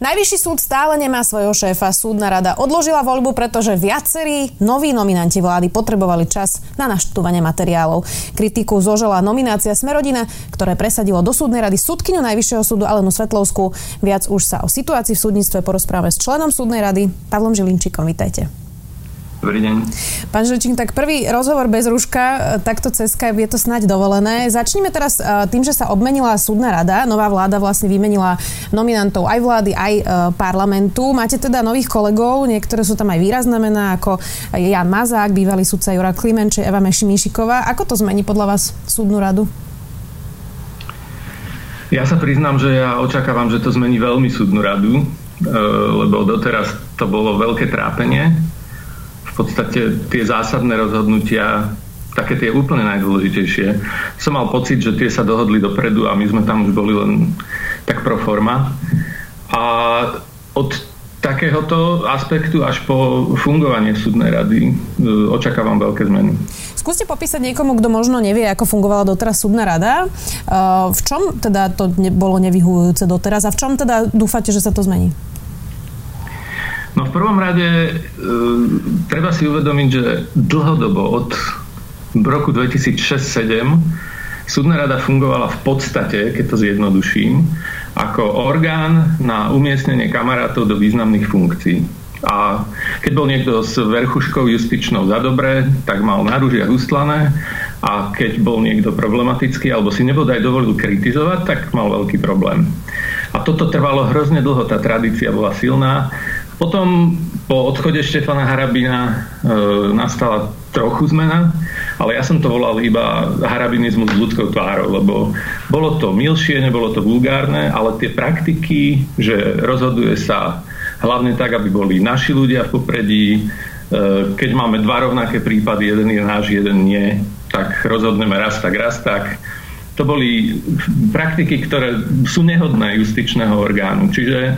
Najvyšší súd stále nemá svojho šéfa. Súdna rada odložila voľbu, pretože viacerí noví nominanti vlády potrebovali čas na naštudovanie materiálov. Kritiku zožela nominácia Smerodina, ktoré presadilo do súdnej rady súdkyňu Najvyššieho súdu Alenu Svetlovskú. Viac už sa o situácii v súdnictve porozprávame s členom súdnej rady Pavlom Žilinčikom. Vítajte. Dobrý deň. Pán Žilčík, tak prvý rozhovor bez rúška, takto cez Skype je to snáď dovolené. Začneme teraz e, tým, že sa obmenila súdna rada. Nová vláda vlastne vymenila nominantov aj vlády, aj e, parlamentu. Máte teda nových kolegov, niektoré sú tam aj výrazné mená, ako Jan Mazák, bývalý sudca Jura Klimenče, Eva Mešimíšiková. Ako to zmení podľa vás súdnu radu? Ja sa priznám, že ja očakávam, že to zmení veľmi súdnu radu, e, lebo doteraz to bolo veľké trápenie podstate tie zásadné rozhodnutia, také tie úplne najdôležitejšie, som mal pocit, že tie sa dohodli dopredu a my sme tam už boli len tak pro forma. A od takéhoto aspektu až po fungovanie súdnej rady e, očakávam veľké zmeny. Skúste popísať niekomu, kto možno nevie, ako fungovala doteraz súdna rada. E, v čom teda to bolo nevyhujúce doteraz a v čom teda dúfate, že sa to zmení? No v prvom rade e, treba si uvedomiť, že dlhodobo od roku 2006-2007 súdna rada fungovala v podstate, keď to zjednoduším, ako orgán na umiestnenie kamarátov do významných funkcií. A keď bol niekto s verchuškou justičnou za dobré, tak mal na rúžiach ustlané a keď bol niekto problematický alebo si nebodaj dovolil kritizovať, tak mal veľký problém. A toto trvalo hrozne dlho, tá tradícia bola silná potom po odchode Štefana Harabina e, nastala trochu zmena, ale ja som to volal iba harabinizmus s ľudskou tvárou, lebo bolo to milšie, nebolo to vulgárne, ale tie praktiky, že rozhoduje sa hlavne tak, aby boli naši ľudia v popredí, e, keď máme dva rovnaké prípady, jeden je náš, jeden nie, tak rozhodneme raz tak, raz tak. To boli praktiky, ktoré sú nehodné justičného orgánu. Čiže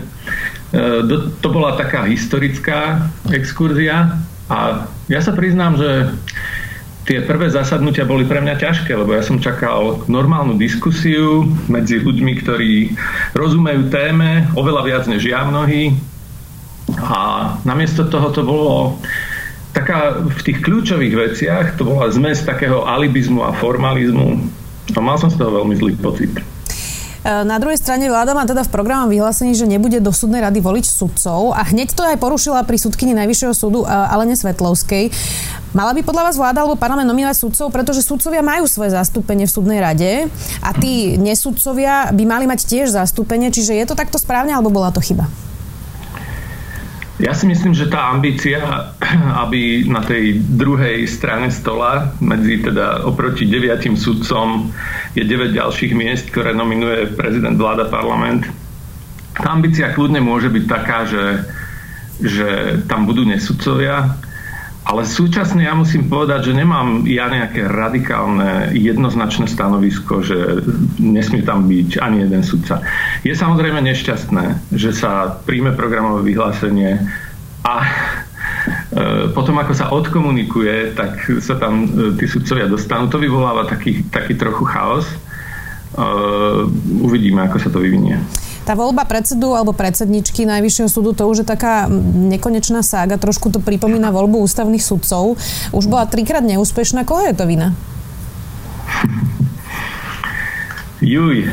to bola taká historická exkurzia a ja sa priznám, že tie prvé zasadnutia boli pre mňa ťažké, lebo ja som čakal normálnu diskusiu medzi ľuďmi, ktorí rozumejú téme oveľa viac než ja mnohí. A namiesto toho to bolo taká v tých kľúčových veciach, to bola zmes takého alibizmu a formalizmu. A mal som z toho veľmi zlý pocit. E, na druhej strane vláda má teda v programom vyhlásení, že nebude do súdnej rady voliť sudcov a hneď to aj porušila pri súdkyni Najvyššieho súdu e, Alene Svetlovskej. Mala by podľa vás vláda alebo parlament nominovať sudcov, pretože sudcovia majú svoje zastúpenie v súdnej rade a tí nesudcovia by mali mať tiež zastúpenie, čiže je to takto správne alebo bola to chyba? Ja si myslím, že tá ambícia, aby na tej druhej strane stola, medzi teda oproti deviatim sudcom, je 9 ďalších miest, ktoré nominuje prezident, vláda, parlament. Tá ambícia kľudne môže byť taká, že, že tam budú nesudcovia, ale súčasne ja musím povedať, že nemám ja nejaké radikálne jednoznačné stanovisko, že nesmie tam byť ani jeden sudca. Je samozrejme nešťastné, že sa príjme programové vyhlásenie a e, potom ako sa odkomunikuje, tak sa tam e, tí sudcovia dostanú. To vyvoláva taký, taký trochu chaos. E, uvidíme, ako sa to vyvinie. Tá voľba predsedu alebo predsedničky Najvyššieho súdu to už je taká nekonečná sága. Trošku to pripomína voľbu ústavných sudcov. Už bola trikrát neúspešná. Koho je to vina? Juj, e,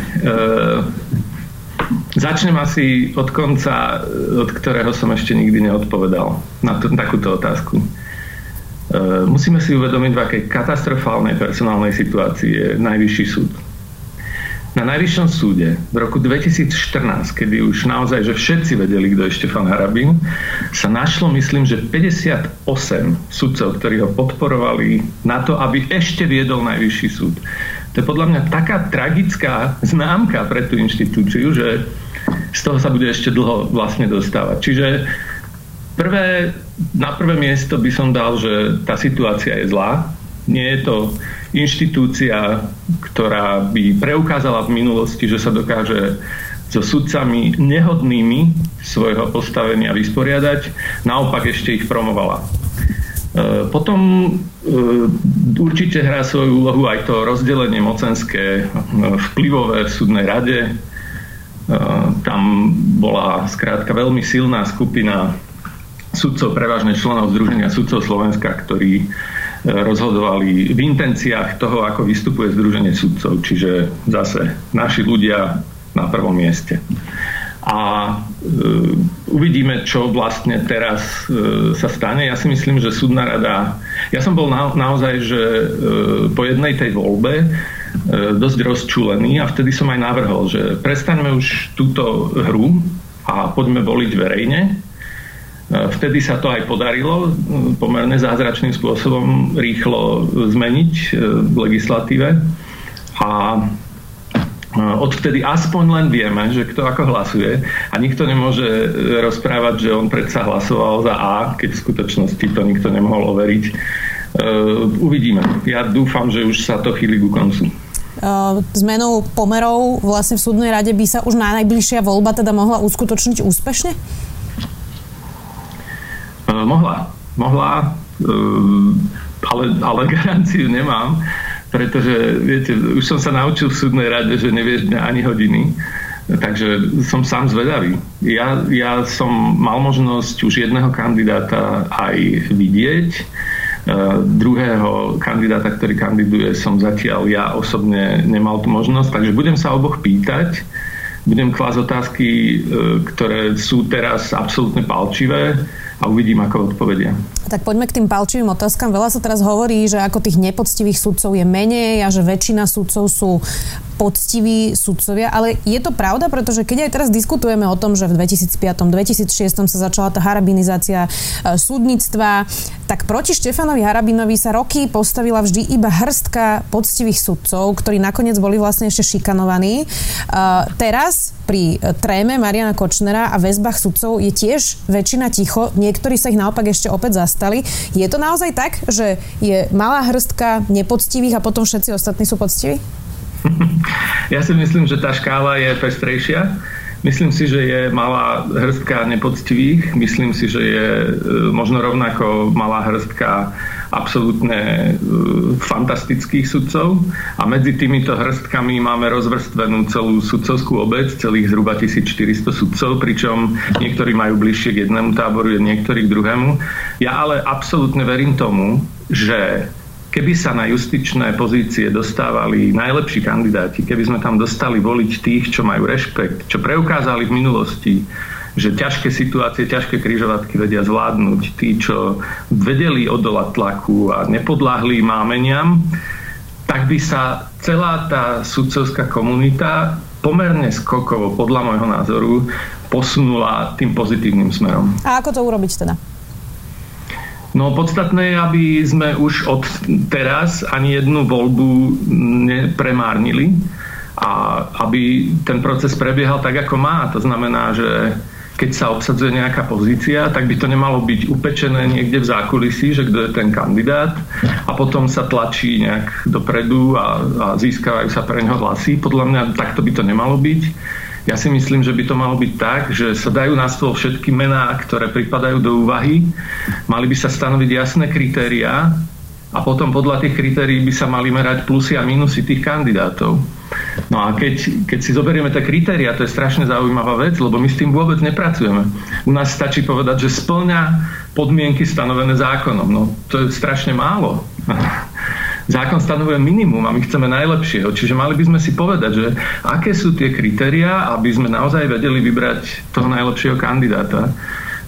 začnem asi od konca, od ktorého som ešte nikdy neodpovedal na, t- takúto otázku. E, musíme si uvedomiť, v akej katastrofálnej personálnej situácii je Najvyšší súd na Najvyššom súde v roku 2014, kedy už naozaj, že všetci vedeli, kto je Štefan Harabin, sa našlo, myslím, že 58 sudcov, ktorí ho podporovali na to, aby ešte viedol Najvyšší súd. To je podľa mňa taká tragická známka pre tú inštitúciu, že z toho sa bude ešte dlho vlastne dostávať. Čiže prvé, na prvé miesto by som dal, že tá situácia je zlá. Nie je to inštitúcia, ktorá by preukázala v minulosti, že sa dokáže so sudcami nehodnými svojho postavenia vysporiadať, naopak ešte ich promovala. E, potom e, určite hrá svoju úlohu aj to rozdelenie mocenské e, vplyvové v súdnej rade. Tam bola skrátka veľmi silná skupina sudcov, prevažne členov Združenia sudcov Slovenska, ktorí rozhodovali v intenciách toho, ako vystupuje Združenie sudcov. Čiže zase naši ľudia na prvom mieste a e, uvidíme, čo vlastne teraz e, sa stane. Ja si myslím, že súdna rada... Ja som bol na, naozaj, že e, po jednej tej voľbe e, dosť rozčúlený a vtedy som aj navrhol, že prestaňme už túto hru a poďme voliť verejne. E, vtedy sa to aj podarilo pomerne zázračným spôsobom rýchlo zmeniť e, v legislatíve. A odvtedy aspoň len vieme, že kto ako hlasuje a nikto nemôže e, rozprávať, že on predsa hlasoval za A, keď v skutočnosti to nikto nemohol overiť. Uvidíme. Ja dúfam, že už sa to chýli ku koncu. Zmenou pomerov vlastne v súdnej rade by sa už na najbližšia voľba teda mohla uskutočniť úspešne? Mohla. Mohla, uh, ale, ale garanciu nemám pretože viete, už som sa naučil v súdnej rade, že nevieš dňa ani hodiny. Takže som sám zvedavý. Ja, ja som mal možnosť už jedného kandidáta aj vidieť. Uh, druhého kandidáta, ktorý kandiduje, som zatiaľ ja osobne nemal tú možnosť, takže budem sa oboch pýtať. Budem klásť otázky, uh, ktoré sú teraz absolútne palčivé a uvidím, ako odpovedia. Tak poďme k tým palčivým otázkam. Veľa sa teraz hovorí, že ako tých nepoctivých sudcov je menej a že väčšina sudcov sú poctiví sudcovia, ale je to pravda, pretože keď aj teraz diskutujeme o tom, že v 2005 2006 sa začala tá harabinizácia e, súdnictva, tak proti Štefanovi Harabinovi sa roky postavila vždy iba hrstka poctivých sudcov, ktorí nakoniec boli vlastne ešte šikanovaní. E, teraz pri tréme Mariana Kočnera a väzbách sudcov je tiež väčšina ticho, niektorí sa ich naopak ešte opäť zastali. Je to naozaj tak, že je malá hrstka nepoctivých a potom všetci ostatní sú poctiví? Ja si myslím, že tá škála je pestrejšia. Myslím si, že je malá hrstka nepoctivých. Myslím si, že je e, možno rovnako malá hrstka absolútne e, fantastických sudcov a medzi týmito hrstkami máme rozvrstvenú celú sudcovskú obec, celých zhruba 1400 sudcov, pričom niektorí majú bližšie k jednému táboru, niektorí k druhému. Ja ale absolútne verím tomu, že keby sa na justičné pozície dostávali najlepší kandidáti, keby sme tam dostali voliť tých, čo majú rešpekt, čo preukázali v minulosti, že ťažké situácie, ťažké kryžovatky vedia zvládnuť. Tí, čo vedeli odolať tlaku a nepodláhli mámeniam, tak by sa celá tá sudcovská komunita pomerne skokovo, podľa môjho názoru, posunula tým pozitívnym smerom. A ako to urobiť teda? No podstatné je, aby sme už od teraz ani jednu voľbu nepremárnili a aby ten proces prebiehal tak, ako má. To znamená, že keď sa obsadzuje nejaká pozícia, tak by to nemalo byť upečené niekde v zákulisí, že kto je ten kandidát a potom sa tlačí nejak dopredu a, a získavajú sa pre neho hlasy. Podľa mňa takto by to nemalo byť. Ja si myslím, že by to malo byť tak, že sa dajú na stôl všetky mená, ktoré pripadajú do úvahy. Mali by sa stanoviť jasné kritériá a potom podľa tých kritérií by sa mali merať plusy a minusy tých kandidátov. No a keď, keď si zoberieme tie kritéria, to je strašne zaujímavá vec, lebo my s tým vôbec nepracujeme. U nás stačí povedať, že splňa podmienky stanovené zákonom. No to je strašne málo. Zákon stanovuje minimum a my chceme najlepšieho. Čiže mali by sme si povedať, že aké sú tie kritéria, aby sme naozaj vedeli vybrať toho najlepšieho kandidáta.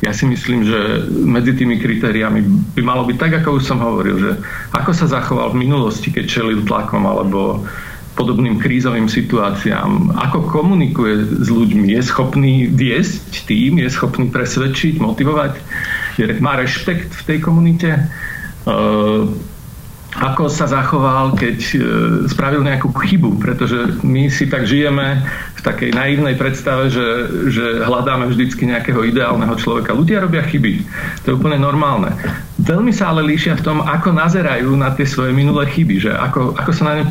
Ja si myslím, že medzi tými kritériami by malo byť tak, ako už som hovoril, že ako sa zachoval v minulosti, keď čelil tlakom alebo podobným krízovým situáciám, ako komunikuje s ľuďmi, je schopný viesť tým, je schopný presvedčiť, motivovať, má rešpekt v tej komunite, uh, ako sa zachoval, keď uh, spravil nejakú chybu, pretože my si tak žijeme v takej naivnej predstave, že, že hľadáme vždycky nejakého ideálneho človeka. Ľudia robia chyby. To je úplne normálne. Veľmi sa ale líšia v tom, ako nazerajú na tie svoje minulé chyby, že ako, ako sa na ne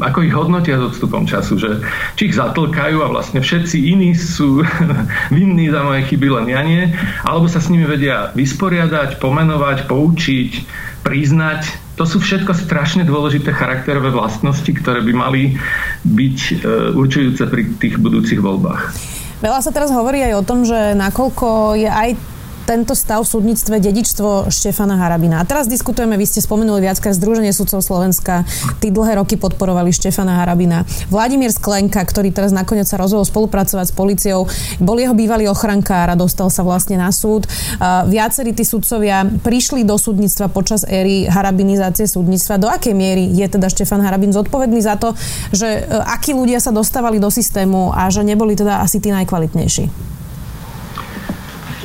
ako ich hodnotia s odstupom času, že či ich zatlkajú a vlastne všetci iní sú vinní za moje chyby, len ja nie, alebo sa s nimi vedia vysporiadať, pomenovať, poučiť, priznať. To sú všetko strašne dôležité charakterové vlastnosti, ktoré by mali byť e, určujúce pri tých budúcich voľbách. Veľa sa teraz hovorí aj o tom, že nakoľko je aj tento stav v súdnictve dedičstvo Štefana Harabina. A teraz diskutujeme, vy ste spomenuli viackrát Združenie sudcov Slovenska, tí dlhé roky podporovali Štefana Harabina. Vladimír Sklenka, ktorý teraz nakoniec sa rozhodol spolupracovať s policiou, bol jeho bývalý ochrankár a dostal sa vlastne na súd. Viacerí tí sudcovia prišli do súdnictva počas éry harabinizácie súdnictva. Do akej miery je teda Štefan Harabin zodpovedný za to, že e, akí ľudia sa dostávali do systému a že neboli teda asi tí najkvalitnejší?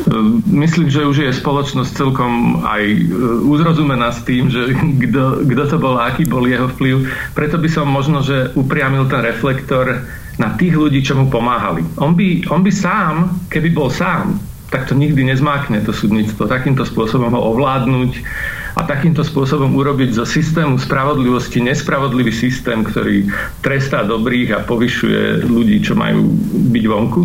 Ehm, myslím, že už je spoločnosť celkom aj e, uzrozumená s tým, že kto to bol, aký bol jeho vplyv. Preto by som možno, že upriamil ten reflektor na tých ľudí, čo mu pomáhali. On by, on by sám, keby bol sám, tak to nikdy nezmákne to súdnictvo. Takýmto spôsobom ho ovládnuť a takýmto spôsobom urobiť zo systému spravodlivosti nespravodlivý systém, ktorý trestá dobrých a povyšuje ľudí, čo majú byť vonku.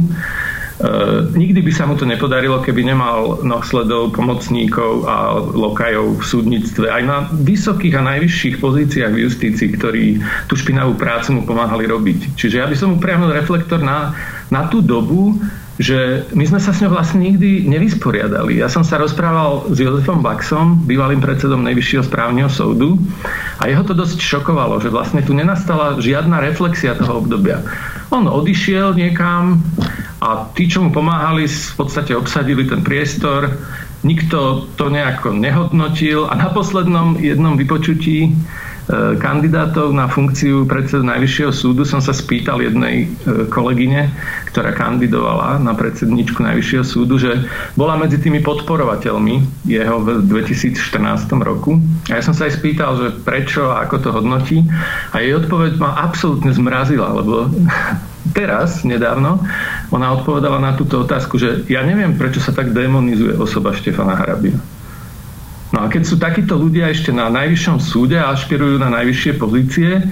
Uh, nikdy by sa mu to nepodarilo, keby nemal nosledov, pomocníkov a lokajov v súdnictve. Aj na vysokých a najvyšších pozíciách v justícii, ktorí tú špinavú prácu mu pomáhali robiť. Čiže ja by som upriamil reflektor na, na tú dobu, že my sme sa s ňou vlastne nikdy nevysporiadali. Ja som sa rozprával s Jozefom Baxom, bývalým predsedom Najvyššieho správneho súdu a jeho to dosť šokovalo, že vlastne tu nenastala žiadna reflexia toho obdobia. On odišiel niekam a tí, čo mu pomáhali, v podstate obsadili ten priestor. Nikto to nejako nehodnotil a na poslednom jednom vypočutí e, kandidátov na funkciu predsedu Najvyššieho súdu som sa spýtal jednej e, kolegyne, ktorá kandidovala na predsedničku Najvyššieho súdu, že bola medzi tými podporovateľmi jeho v 2014 roku. A ja som sa aj spýtal, že prečo a ako to hodnotí. A jej odpoveď ma absolútne zmrazila, lebo teraz, nedávno, ona odpovedala na túto otázku, že ja neviem, prečo sa tak demonizuje osoba Štefana Harabina. No a keď sú takíto ľudia ešte na najvyššom súde a ašpirujú na najvyššie pozície,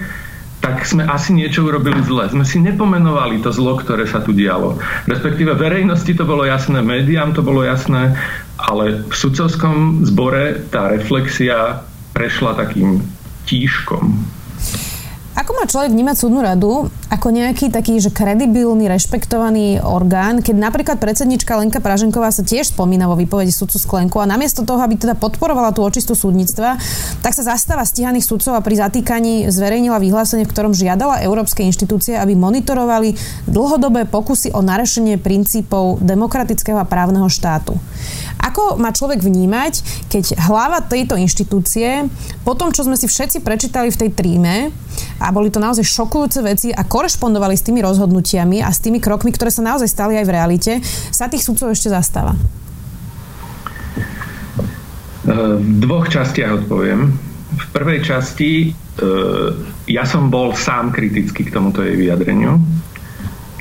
tak sme asi niečo urobili zle. Sme si nepomenovali to zlo, ktoré sa tu dialo. Respektíve verejnosti to bolo jasné, médiám to bolo jasné, ale v sudcovskom zbore tá reflexia prešla takým tíškom. Ako má človek vnímať súdnu radu ako nejaký taký, že kredibilný, rešpektovaný orgán, keď napríklad predsednička Lenka Praženková sa tiež spomína vo výpovedi sudcu Sklenku a namiesto toho, aby teda podporovala tú očistú súdnictva, tak sa zastáva stíhaných sudcov a pri zatýkaní zverejnila vyhlásenie, v ktorom žiadala európske inštitúcie, aby monitorovali dlhodobé pokusy o narešenie princípov demokratického a právneho štátu. Ako má človek vnímať, keď hlava tejto inštitúcie, po tom, čo sme si všetci prečítali v tej tríme, a boli to naozaj šokujúce veci a korešpondovali s tými rozhodnutiami a s tými krokmi, ktoré sa naozaj stali aj v realite, sa tých sudcov ešte zastáva? V dvoch častiach odpoviem. V prvej časti e, ja som bol sám kritický k tomuto jej vyjadreniu.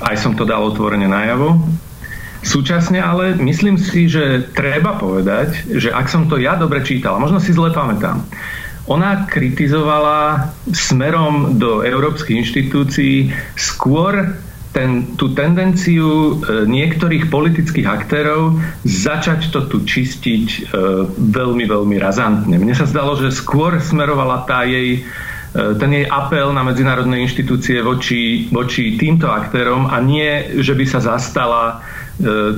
Aj som to dal otvorene najavo. Súčasne ale myslím si, že treba povedať, že ak som to ja dobre čítal, možno si zle pamätám, ona kritizovala smerom do európskych inštitúcií skôr ten, tú tendenciu e, niektorých politických aktérov začať to tu čistiť e, veľmi, veľmi razantne. Mne sa zdalo, že skôr smerovala tá jej e, ten jej apel na medzinárodné inštitúcie voči, voči týmto aktérom a nie, že by sa zastala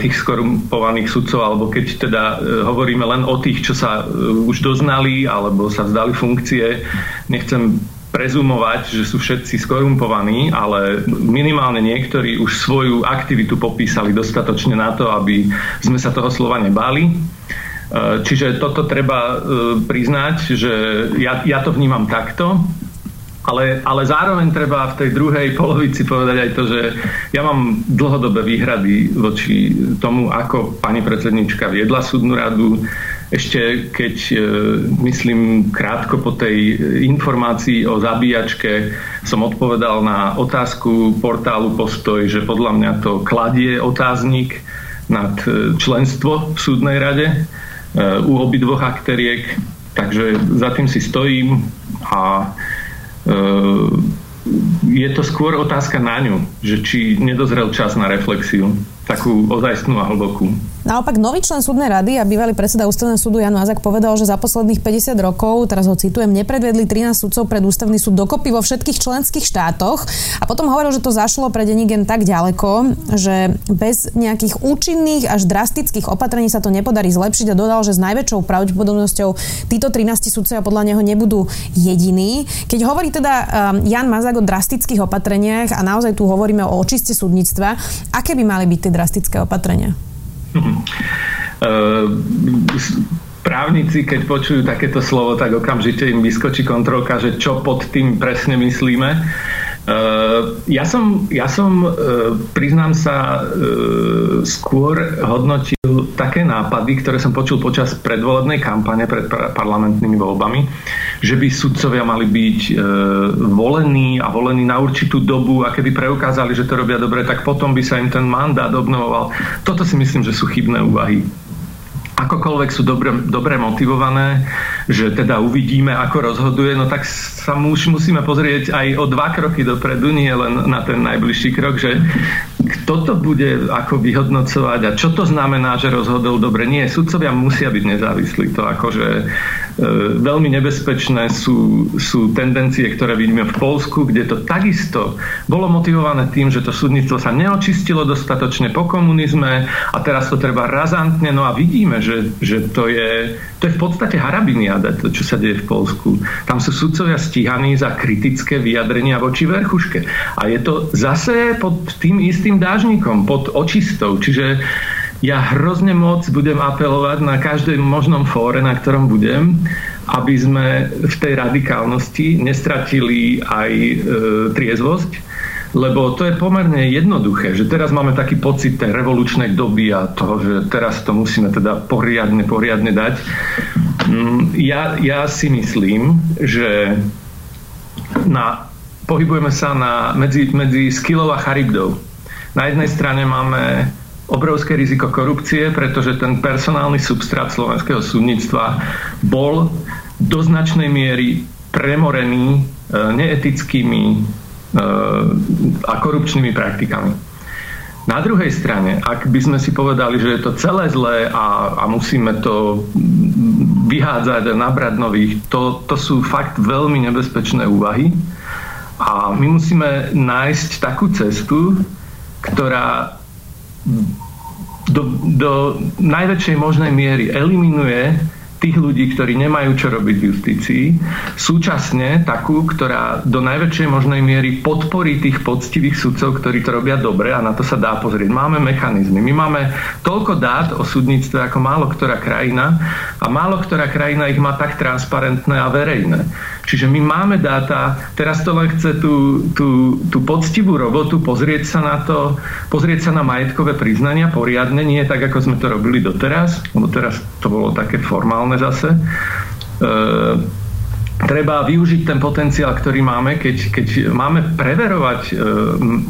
tých skorumpovaných sudcov, alebo keď teda e, hovoríme len o tých, čo sa e, už doznali alebo sa vzdali funkcie, nechcem prezumovať, že sú všetci skorumpovaní, ale minimálne niektorí už svoju aktivitu popísali dostatočne na to, aby sme sa toho slova nebáli. Čiže toto treba priznať, že ja, ja to vnímam takto. Ale, ale zároveň treba v tej druhej polovici povedať aj to, že ja mám dlhodobé výhrady voči tomu, ako pani predsednička viedla súdnu radu. Ešte keď, e, myslím, krátko po tej informácii o zabíjačke som odpovedal na otázku portálu Postoj, že podľa mňa to kladie otáznik nad e, členstvo v súdnej rade e, u obidvoch akteriek. Takže za tým si stojím a Ehm, je to skôr otázka na ňu, že či nedozrel čas na reflexiu takú ozajstnú a hlbokú. Naopak nový člen súdnej rady a bývalý predseda ústavného súdu Jan Mazak povedal, že za posledných 50 rokov, teraz ho citujem, nepredvedli 13 sudcov pred ústavný súd dokopy vo všetkých členských štátoch a potom hovoril, že to zašlo pre Denigen tak ďaleko, že bez nejakých účinných až drastických opatrení sa to nepodarí zlepšiť a dodal, že s najväčšou pravdepodobnosťou títo 13 sudcovia podľa neho nebudú jediní. Keď hovorí teda um, Jan Mazak o drastických opatreniach a naozaj tu hovoríme o očiste súdnictva, aké by mali byť tie drastické opatrenia? Právnici, keď počujú takéto slovo, tak okamžite im vyskočí kontrolka, že čo pod tým presne myslíme. Uh, ja som, ja som uh, priznám sa, uh, skôr hodnotil také nápady, ktoré som počul počas predvolebnej kampane pred parlamentnými voľbami, že by sudcovia mali byť volení a volení na určitú dobu a keby preukázali, že to robia dobre, tak potom by sa im ten mandát obnovoval. Toto si myslím, že sú chybné úvahy akokoľvek sú dobre, dobre motivované, že teda uvidíme, ako rozhoduje, no tak sa už musíme pozrieť aj o dva kroky dopredu, nie len na ten najbližší krok, že kto to bude ako vyhodnocovať a čo to znamená, že rozhodol dobre. Nie, sudcovia musia byť nezávislí. To akože e, veľmi nebezpečné sú, sú tendencie, ktoré vidíme v Polsku, kde to takisto bolo motivované tým, že to súdnictvo sa neočistilo dostatočne po komunizme a teraz to treba razantne. No a vidíme, že, že to, je, to je v podstate harabiniada, to, čo sa deje v Polsku. Tam sú sudcovia stíhaní za kritické vyjadrenia voči verchuške. A je to zase pod tým istým dážnikom, pod očistou. Čiže ja hrozne moc budem apelovať na každej možnom fóre, na ktorom budem, aby sme v tej radikálnosti nestratili aj e, triezvosť, lebo to je pomerne jednoduché, že teraz máme taký pocit tej revolučnej doby a toho, že teraz to musíme teda poriadne, poriadne dať. Mm, ja, ja si myslím, že na, pohybujeme sa na, medzi, medzi skillov a charybdou. Na jednej strane máme obrovské riziko korupcie, pretože ten personálny substrát slovenského súdnictva bol do značnej miery premorený e, neetickými a korupčnými praktikami. Na druhej strane, ak by sme si povedali, že je to celé zlé a, a musíme to vyhádzať a nabrať nových, to, to sú fakt veľmi nebezpečné úvahy. A my musíme nájsť takú cestu, ktorá do, do najväčšej možnej miery eliminuje tých ľudí, ktorí nemajú čo robiť v justícii, súčasne takú, ktorá do najväčšej možnej miery podporí tých poctivých sudcov, ktorí to robia dobre a na to sa dá pozrieť. Máme mechanizmy. My máme toľko dát o súdnictve ako málo ktorá krajina a málo ktorá krajina ich má tak transparentné a verejné. Čiže my máme dáta, teraz to len chce tú, tú, tú poctivú robotu, pozrieť sa na to, pozrieť sa na majetkové priznania poriadne, nie tak, ako sme to robili doteraz, lebo teraz to bolo také formálne aktuálne zase. E, treba využiť ten potenciál, ktorý máme, keď, keď máme preverovať e,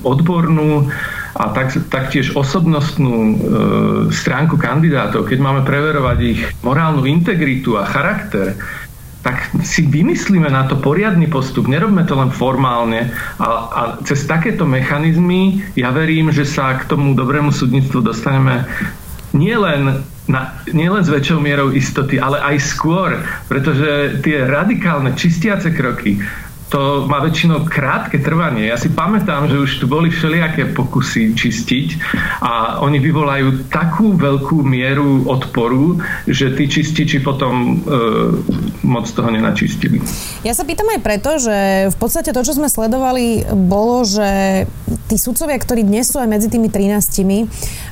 odbornú a tak, taktiež osobnostnú e, stránku kandidátov, keď máme preverovať ich morálnu integritu a charakter, tak si vymyslíme na to poriadny postup, nerobme to len formálne. A, a cez takéto mechanizmy ja verím, že sa k tomu dobrému súdnictvu dostaneme nielen na, nielen s väčšou mierou istoty, ale aj skôr, pretože tie radikálne čistiace kroky, to má väčšinou krátke trvanie. Ja si pamätám, že už tu boli všelijaké pokusy čistiť a oni vyvolajú takú veľkú mieru odporu, že tí čističi potom e, moc toho nenačistili. Ja sa pýtam aj preto, že v podstate to, čo sme sledovali, bolo, že tí sudcovia, ktorí dnes sú aj medzi tými 13,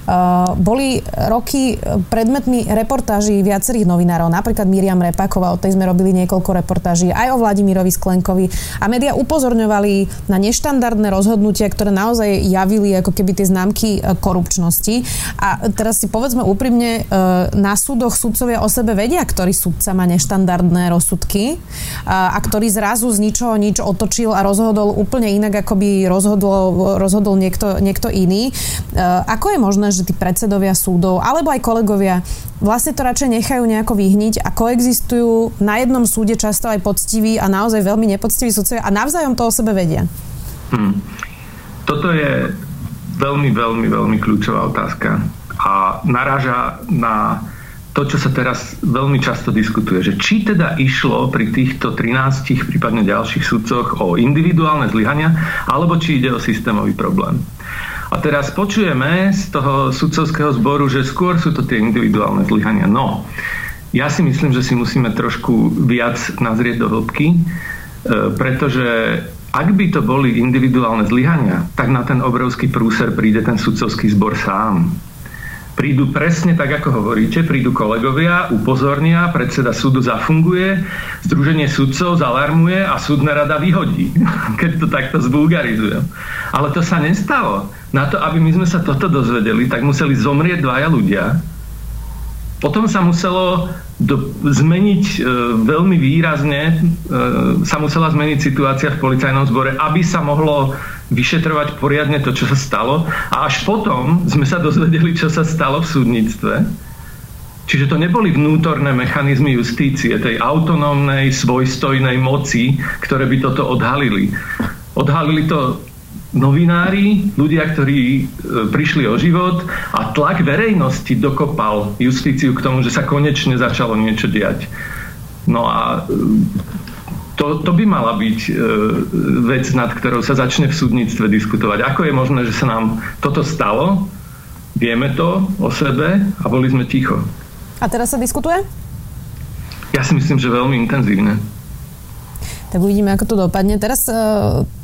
uh, boli roky predmetmi reportáží viacerých novinárov, napríklad Miriam Repáková, o tej sme robili niekoľko reportáží, aj o Vladimirovi Sklenkovi. A médiá upozorňovali na neštandardné rozhodnutia, ktoré naozaj javili ako keby tie známky uh, korupčnosti. A teraz si povedzme úprimne, uh, na súdoch sudcovia o sebe vedia, ktorý sudca má neštandardné rozsudky a, a ktorý zrazu z ničoho nič otočil a rozhodol úplne inak, ako by rozhodol rozhodol niekto, niekto iný. E, ako je možné, že tí predsedovia súdov alebo aj kolegovia vlastne to radšej nechajú nejako vyhniť a koexistujú na jednom súde často aj poctiví a naozaj veľmi nepoctiví sudcovia a navzájom to o sebe vedia? Hmm. Toto je veľmi, veľmi, veľmi kľúčová otázka a naráža na to, čo sa teraz veľmi často diskutuje, že či teda išlo pri týchto 13, prípadne ďalších sudcoch o individuálne zlyhania, alebo či ide o systémový problém. A teraz počujeme z toho sudcovského zboru, že skôr sú to tie individuálne zlyhania. No, ja si myslím, že si musíme trošku viac nazrieť do hĺbky, pretože ak by to boli individuálne zlyhania, tak na ten obrovský prúser príde ten sudcovský zbor sám prídu presne tak, ako hovoríte, prídu kolegovia, upozornia, predseda súdu zafunguje, Združenie sudcov zalarmuje a súdna rada vyhodí, keď to takto zbulgarizujem. Ale to sa nestalo. Na to, aby my sme sa toto dozvedeli, tak museli zomrieť dvaja ľudia. Potom sa muselo do, zmeniť e, veľmi výrazne, e, sa musela zmeniť situácia v policajnom zbore, aby sa mohlo vyšetrovať poriadne to, čo sa stalo. A až potom sme sa dozvedeli, čo sa stalo v súdnictve. Čiže to neboli vnútorné mechanizmy justície, tej autonómnej, svojstojnej moci, ktoré by toto odhalili. Odhalili to novinári, ľudia, ktorí e, prišli o život a tlak verejnosti dokopal justíciu k tomu, že sa konečne začalo niečo diať. No a to, to by mala byť e, vec, nad ktorou sa začne v súdnictve diskutovať. Ako je možné, že sa nám toto stalo? Vieme to o sebe a boli sme ticho. A teraz sa diskutuje? Ja si myslím, že veľmi intenzívne. Tak uvidíme, ako to dopadne. Teraz e,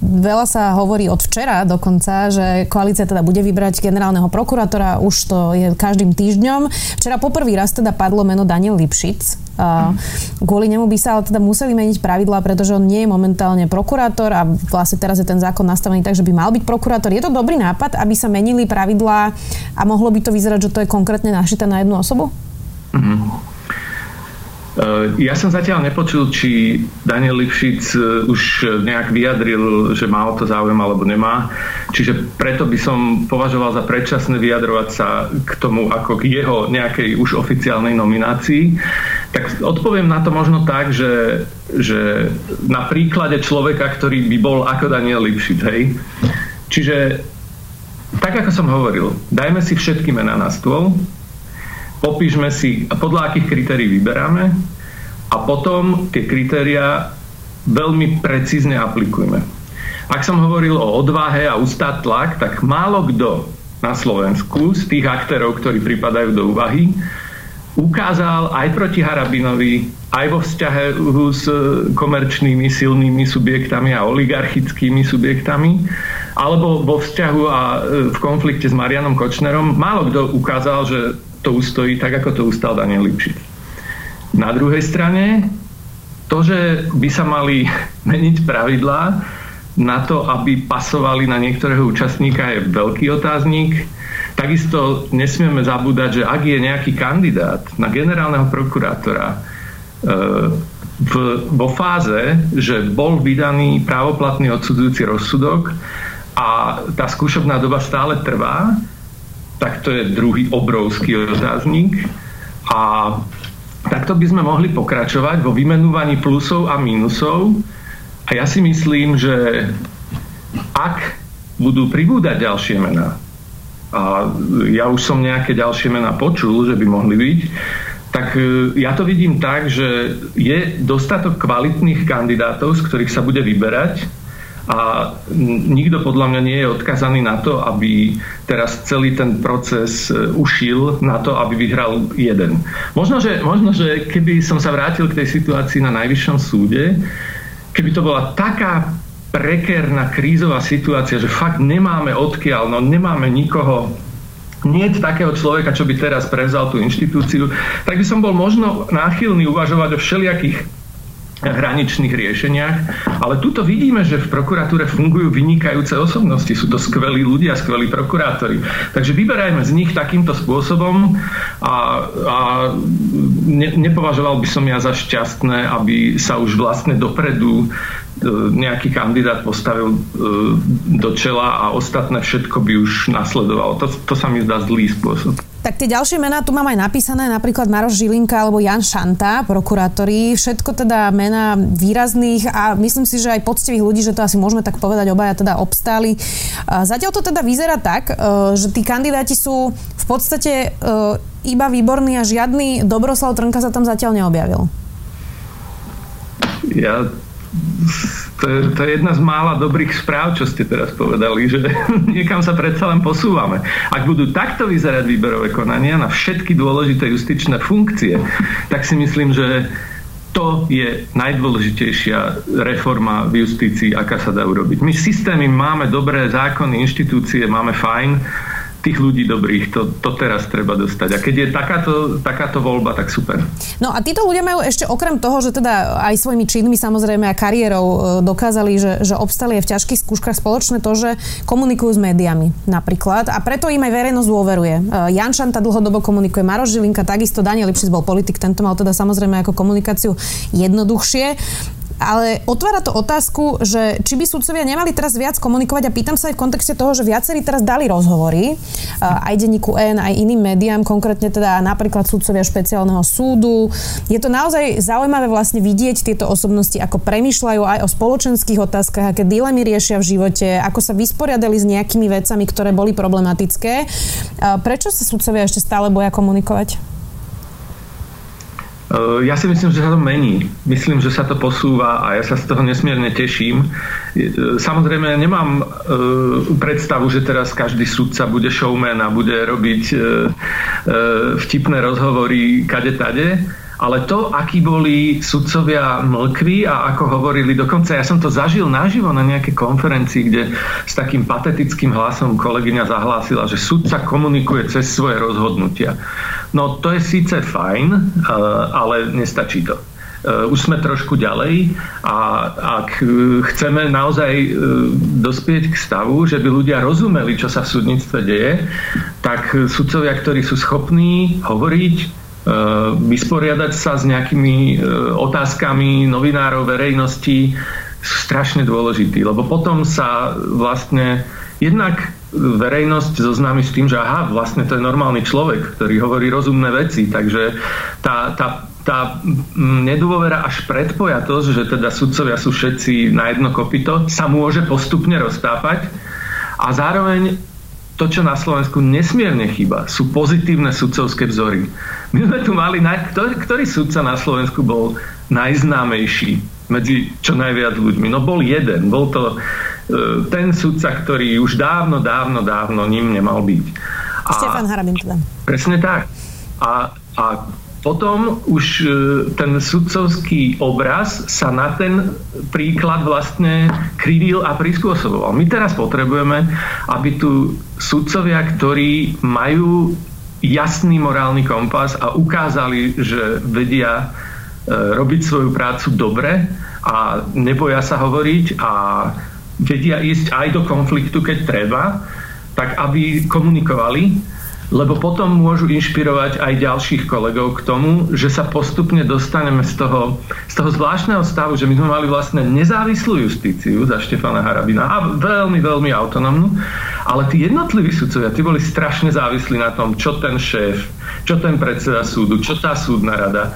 veľa sa hovorí od včera dokonca, že koalícia teda bude vybrať generálneho prokurátora. Už to je každým týždňom. Včera poprvý raz teda padlo meno Daniel Lipšic. E, kvôli nemu by sa ale teda museli meniť pravidlá, pretože on nie je momentálne prokurátor a vlastne teraz je ten zákon nastavený tak, že by mal byť prokurátor. Je to dobrý nápad, aby sa menili pravidlá a mohlo by to vyzerať, že to je konkrétne našité na jednu osobu? Mm-hmm. Eh, ja som zatiaľ nepočul, či Daniel Lipšic eh, už nejak vyjadril, že má o to záujem alebo nemá. Čiže preto by som považoval za predčasné vyjadrovať sa k tomu ako k jeho nejakej už oficiálnej nominácii. Tak odpoviem na to možno tak, že, že na príklade človeka, ktorý by bol ako Daniel Lipšic. Hej? Čiže tak, ako som hovoril, dajme si všetky mená na stôl, popíšme si, podľa akých kritérií vyberáme a potom tie kritéria veľmi precízne aplikujme. Ak som hovoril o odvahe a ustáť tlak, tak málo kto na Slovensku z tých aktérov, ktorí pripadajú do úvahy, ukázal aj proti Harabinovi, aj vo vzťahu s komerčnými silnými subjektami a oligarchickými subjektami, alebo vo vzťahu a v konflikte s Marianom Kočnerom, málo kto ukázal, že to ustojí tak, ako to ustal Daniel Lipšic. Na druhej strane, to, že by sa mali meniť pravidlá na to, aby pasovali na niektorého účastníka, je veľký otáznik. Takisto nesmieme zabúdať, že ak je nejaký kandidát na generálneho prokurátora e, v, vo fáze, že bol vydaný právoplatný odsudzujúci rozsudok a tá skúšobná doba stále trvá, tak to je druhý obrovský otáznik. A takto by sme mohli pokračovať vo vymenúvaní plusov a mínusov. A ja si myslím, že ak budú pribúdať ďalšie mená, a ja už som nejaké ďalšie mená počul, že by mohli byť, tak e, ja to vidím tak, že je dostatok kvalitných kandidátov, z ktorých sa bude vyberať a nikto podľa mňa nie je odkazaný na to, aby teraz celý ten proces e, ušil na to, aby vyhral jeden. Možno že, možno, že keby som sa vrátil k tej situácii na Najvyššom súde, keby to bola taká prekérna krízová situácia, že fakt nemáme odkiaľ, no nemáme nikoho, nie takého človeka, čo by teraz prevzal tú inštitúciu, tak by som bol možno náchylný uvažovať o všelijakých hraničných riešeniach. Ale tuto vidíme, že v prokuratúre fungujú vynikajúce osobnosti. Sú to skvelí ľudia, skvelí prokurátori. Takže vyberajme z nich takýmto spôsobom a, a ne, nepovažoval by som ja za šťastné, aby sa už vlastne dopredu e, nejaký kandidát postavil e, do čela a ostatné všetko by už nasledovalo. To, to sa mi zdá zlý spôsob. Tak tie ďalšie mená tu mám aj napísané, napríklad Maroš Žilinka alebo Jan Šanta, prokurátori. Všetko teda mená výrazných a myslím si, že aj poctivých ľudí, že to asi môžeme tak povedať, obaja teda obstáli. Zatiaľ to teda vyzerá tak, e, že tí kandidáti sú v podstate e, iba výborní a žiadny Dobroslav Trnka sa tam zatiaľ neobjavil. Ja to je, to je jedna z mála dobrých správ, čo ste teraz povedali, že niekam sa predsa len posúvame. Ak budú takto vyzerať výberové konania na všetky dôležité justičné funkcie, tak si myslím, že to je najdôležitejšia reforma v justícii, aká sa dá urobiť. My systémy máme dobré zákony, inštitúcie, máme fajn, tých ľudí dobrých, to, to teraz treba dostať. A keď je takáto, takáto voľba, tak super. No a títo ľudia majú ešte okrem toho, že teda aj svojimi činmi samozrejme a kariérou e, dokázali, že, že obstali aj v ťažkých skúškach spoločné to, že komunikujú s médiami napríklad a preto im aj verejnosť dôveruje. E, Jan Šanta dlhodobo komunikuje, Maroš Žilinka, takisto Daniel Lipšic bol politik, tento mal teda samozrejme ako komunikáciu jednoduchšie ale otvára to otázku, že či by sudcovia nemali teraz viac komunikovať a pýtam sa aj v kontexte toho, že viacerí teraz dali rozhovory aj denníku N, aj iným médiám, konkrétne teda napríklad sudcovia špeciálneho súdu. Je to naozaj zaujímavé vlastne vidieť tieto osobnosti, ako premyšľajú aj o spoločenských otázkach, aké dilemy riešia v živote, ako sa vysporiadali s nejakými vecami, ktoré boli problematické. Prečo sa sudcovia ešte stále boja komunikovať? Eh, ja si myslím, že sa to mení. Myslím, že sa to posúva a ja sa z toho nesmierne teším. Eh, samozrejme, nemám eh, predstavu, že teraz každý sudca bude showman a bude robiť vtipné rozhovory kade-tade, ale to, akí boli sudcovia mlkví a ako hovorili, dokonca ja som to zažil naživo na nejakej konferencii, kde s takým patetickým hlasom kolegyňa zahlásila, že sudca komunikuje cez svoje rozhodnutia. No to je síce fajn, eh, ale nestačí to eh, už sme trošku ďalej a ak chceme naozaj dospieť k stavu, že by ľudia rozumeli, čo sa v súdnictve deje, tak sudcovia, ktorí sú schopní hovoriť, vysporiadať sa s nejakými eh, otázkami novinárov, verejnosti sú strašne dôležití, lebo potom sa vlastne jednak verejnosť zoznámi s tým, že aha, vlastne to je normálny človek, ktorý hovorí rozumné veci, takže tá, tá, tá nedôvera až predpojatosť, že teda sudcovia sú všetci na jedno kopito, sa môže postupne roztápať. A zároveň to, čo na Slovensku nesmierne chýba, sú pozitívne sudcovské vzory. My sme tu mali, ktorý, ktorý sudca na Slovensku bol najznámejší medzi čo najviac ľuďmi? No bol jeden, bol to e, ten sudca, ktorý už dávno, dávno, dávno ním nemal byť. A, Štefan Harabin teda. Presne tak. A, a potom už e, ten sudcovský obraz sa na ten príklad vlastne krivil a prispôsoboval. My teraz potrebujeme, aby tu sudcovia, ktorí majú jasný morálny kompas a ukázali, že vedia e, robiť svoju prácu dobre a neboja sa hovoriť a vedia ísť aj do konfliktu, keď treba, tak aby komunikovali lebo potom môžu inšpirovať aj ďalších kolegov k tomu, že sa postupne dostaneme z toho, z toho zvláštneho stavu, že my sme mali vlastne nezávislú justíciu za Štefana Harabina a veľmi, veľmi autonómnu, ale tí jednotliví sudcovia, tí boli strašne závislí na tom, čo ten šéf, čo ten predseda súdu, čo tá súdna rada.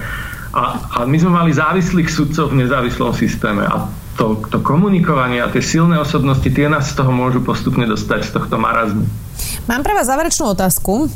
A, a my sme mali závislých sudcov v nezávislom systéme a to, to komunikovanie a tie silné osobnosti, tie nás z toho môžu postupne dostať z tohto marazmu. Mám pre vás záverečnú otázku.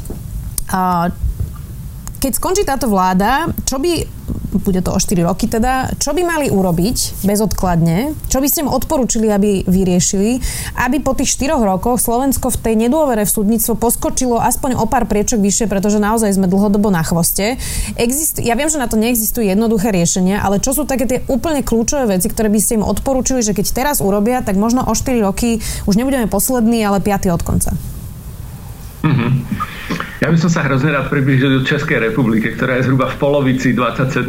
Keď skončí táto vláda, čo by bude to o 4 roky teda, čo by mali urobiť bezodkladne, čo by ste im odporúčili, aby vyriešili, aby po tých 4 rokoch Slovensko v tej nedôvere v súdnictvo poskočilo aspoň o pár priečok vyššie, pretože naozaj sme dlhodobo na chvoste. Exist, ja viem, že na to neexistujú jednoduché riešenia, ale čo sú také tie úplne kľúčové veci, ktoré by ste im odporúčili, že keď teraz urobia, tak možno o 4 roky už nebudeme poslední, ale piatý od konca. Mm-hmm. Ja by som sa hrozne rád približil do Českej republiky, ktorá je zhruba v polovici 27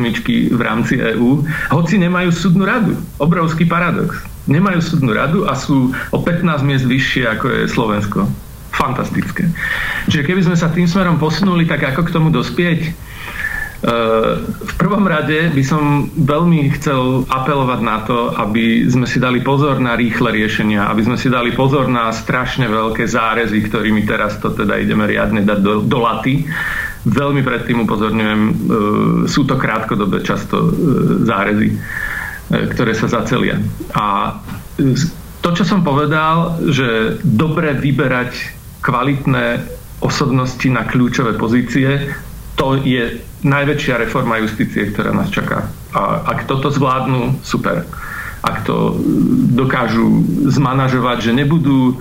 v rámci EÚ, hoci nemajú súdnu radu. Obrovský paradox. Nemajú súdnu radu a sú o 15 miest vyššie ako je Slovensko. Fantastické. Čiže keby sme sa tým smerom posunuli, tak ako k tomu dospieť? V prvom rade by som veľmi chcel apelovať na to, aby sme si dali pozor na rýchle riešenia, aby sme si dali pozor na strašne veľké zárezy, ktorými teraz to teda ideme riadne dať do, do laty. Veľmi predtým upozorňujem, e, sú to krátkodobé často e, zárezy, ktoré sa zacelia. A to, čo som povedal, že dobre vyberať kvalitné osobnosti na kľúčové pozície, to je najväčšia reforma justície, ktorá nás čaká. A ak toto zvládnu, super. Ak to dokážu zmanažovať, že nebudú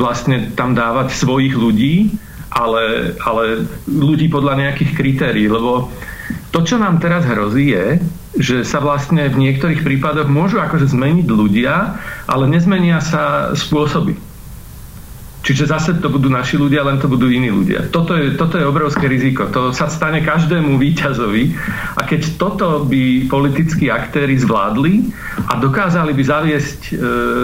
vlastne tam dávať svojich ľudí, ale, ale ľudí podľa nejakých kritérií, lebo to, čo nám teraz hrozí, je, že sa vlastne v niektorých prípadoch môžu akože zmeniť ľudia, ale nezmenia sa spôsoby. Čiže zase to budú naši ľudia, len to budú iní ľudia. Toto je, toto je obrovské riziko. To sa stane každému výťazovi. A keď toto by politickí aktéry zvládli a dokázali by zaviesť e,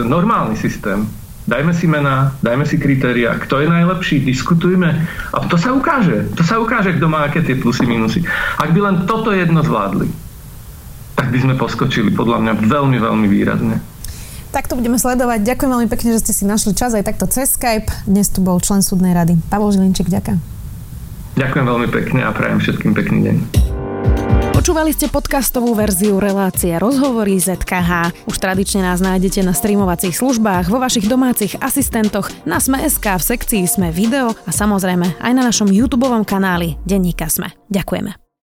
normálny systém, dajme si mená, dajme si kritéria, kto je najlepší, diskutujme a to sa ukáže. To sa ukáže, kto má aké tie plusy, minusy. Ak by len toto jedno zvládli, tak by sme poskočili podľa mňa veľmi, veľmi výrazne. Tak to budeme sledovať. Ďakujem veľmi pekne, že ste si našli čas aj takto cez Skype. Dnes tu bol člen súdnej rady. Pavol Žilinčík, ďakujem. Ďakujem veľmi pekne a prajem všetkým pekný deň. Počúvali ste podcastovú verziu relácie Rozhovory ZKH. Už tradične nás nájdete na streamovacích službách, vo vašich domácich asistentoch, na Sme.sk, v sekcii Sme video a samozrejme aj na našom YouTube kanáli Denníka Sme. Ďakujeme.